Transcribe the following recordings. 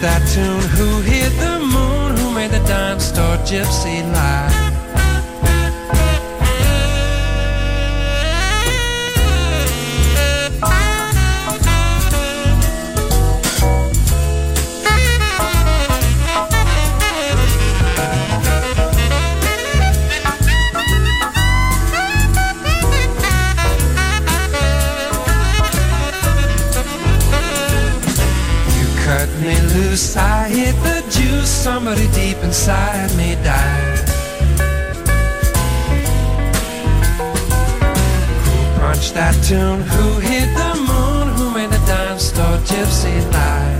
That tune, who hit the moon, who made the dime store gypsy lie? Somebody deep inside me died. Who punched that tune? Who hit the moon? Who made the dime store gypsy lie?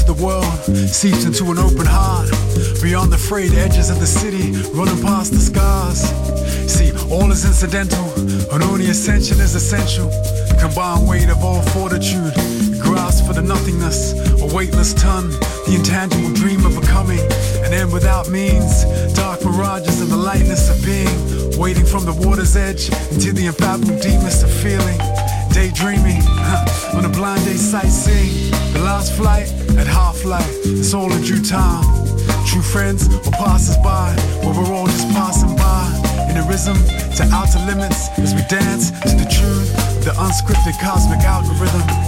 Of the world seeps into an open heart. Beyond the frayed edges of the city, running past the scars. See, all is incidental, and only ascension is essential. Combined weight of all fortitude, grasp for the nothingness, a weightless ton, the intangible dream of becoming, and then without means, dark mirages of the lightness of being, waiting from the water's edge into the unfathomable deepness of feeling. Daydreaming huh, on a blind day sightseeing. The last flight at half light, it's all in due time. True friends or passers by, where we're all just passing by. In a rhythm to outer limits as we dance to the tune, the unscripted cosmic algorithm.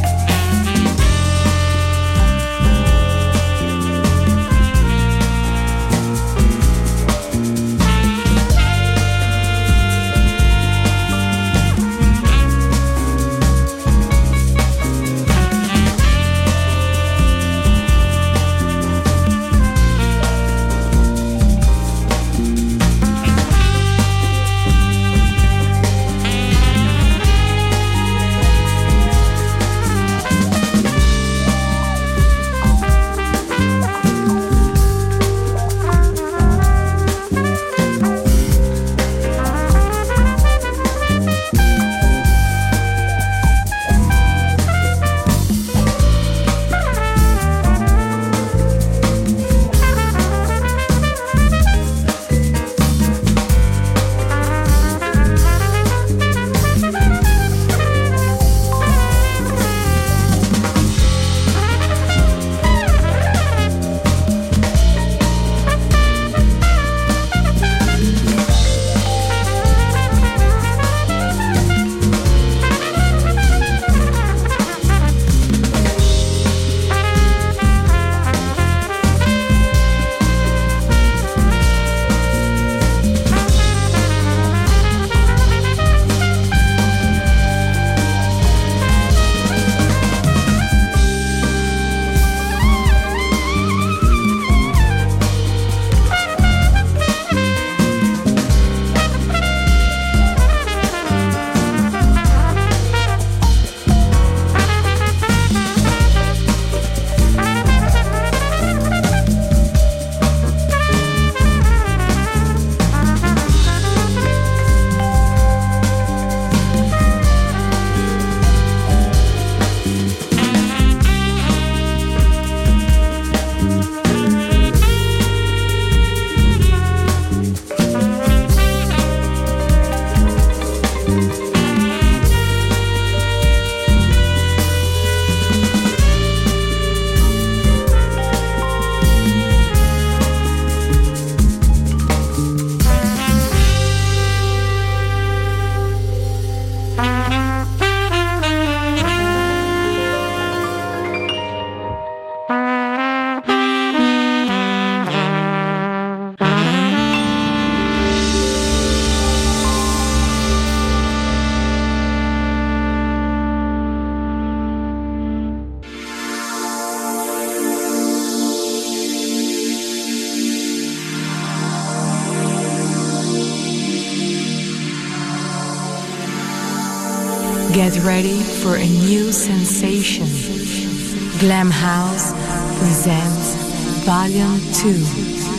New sensation. Glam House presents Volume 2.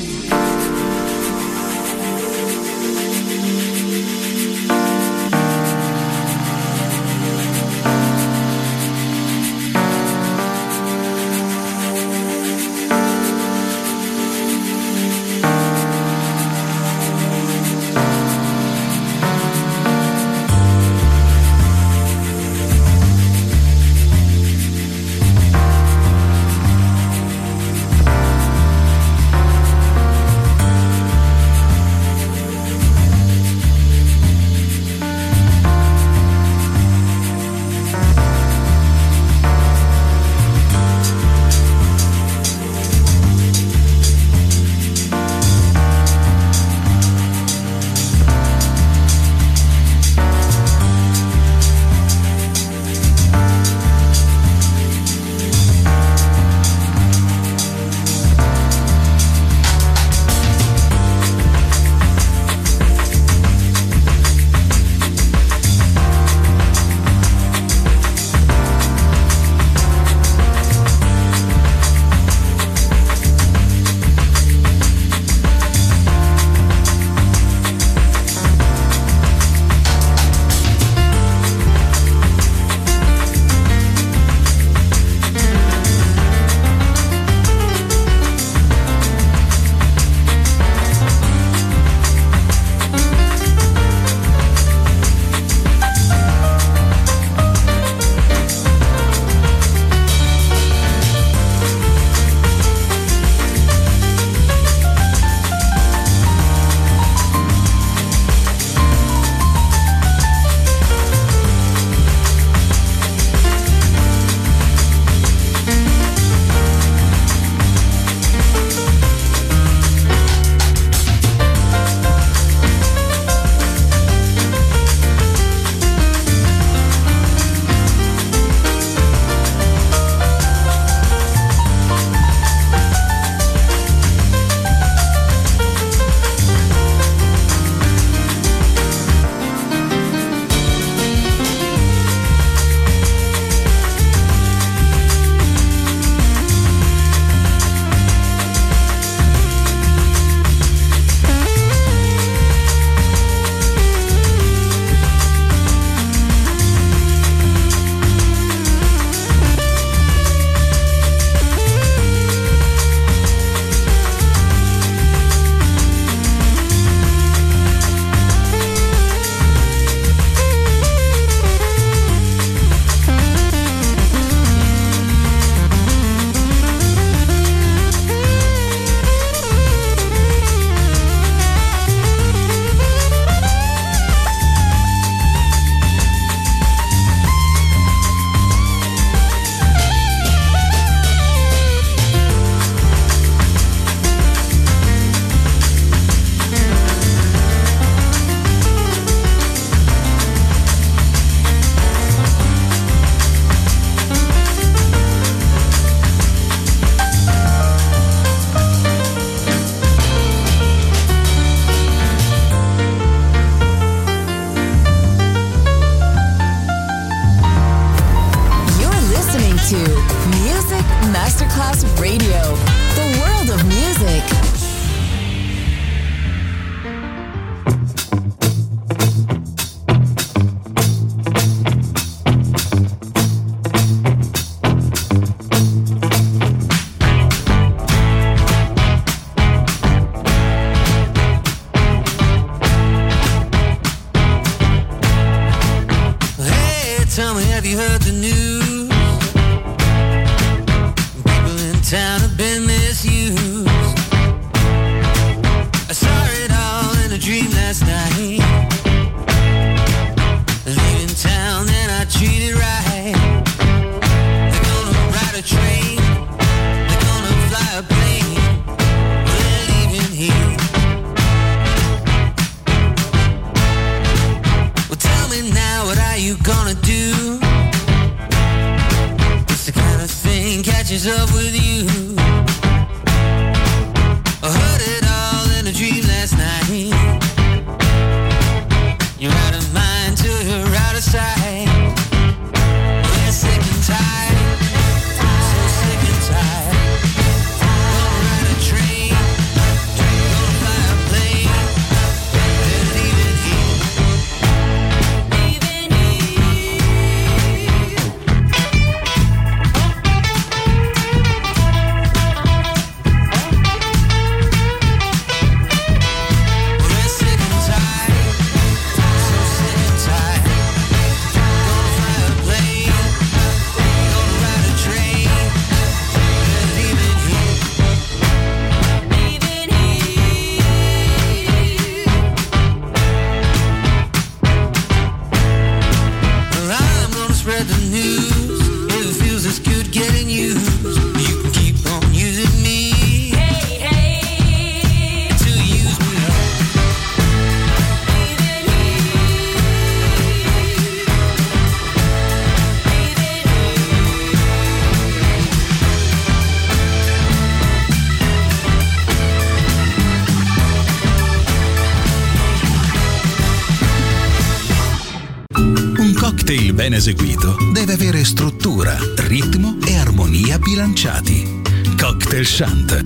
Chant.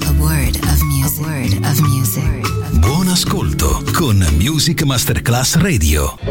Buon ascolto con Music Masterclass Radio.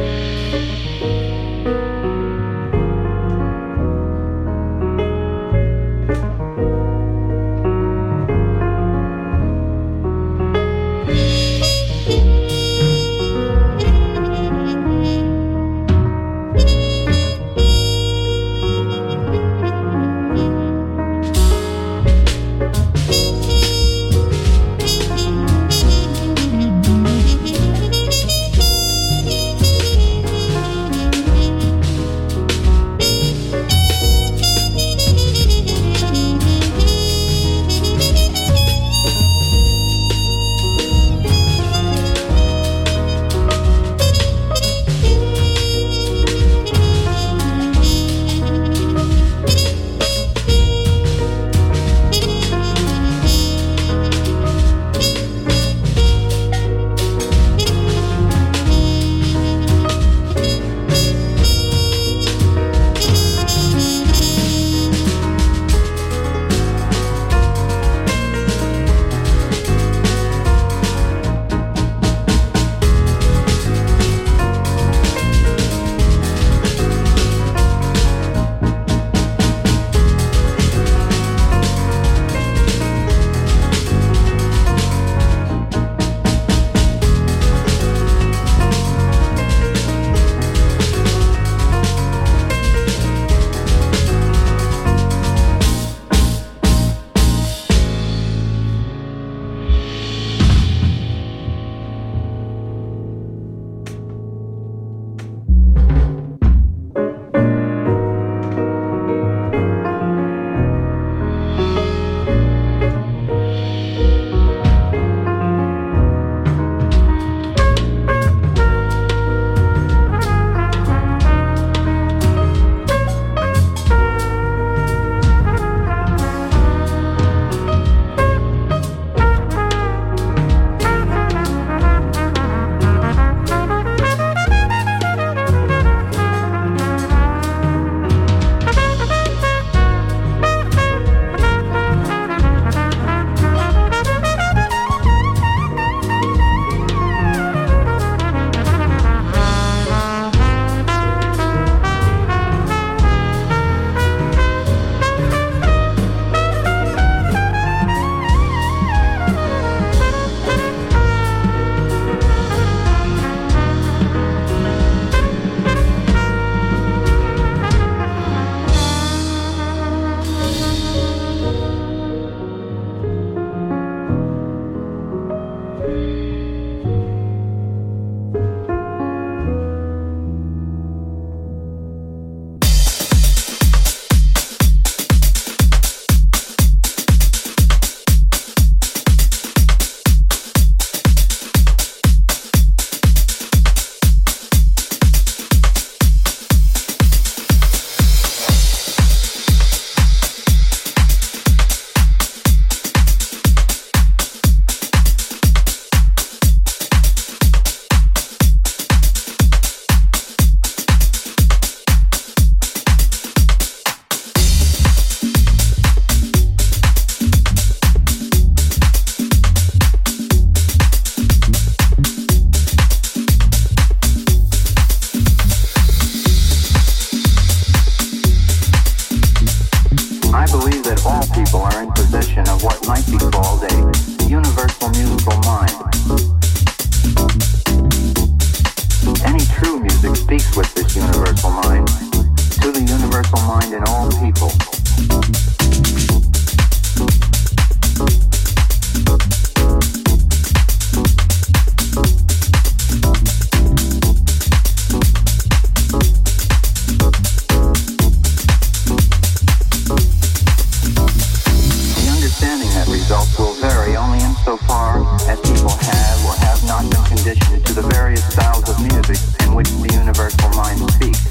The results will vary only insofar as people have or have not been conditioned to the various styles of music in which the universal mind speaks.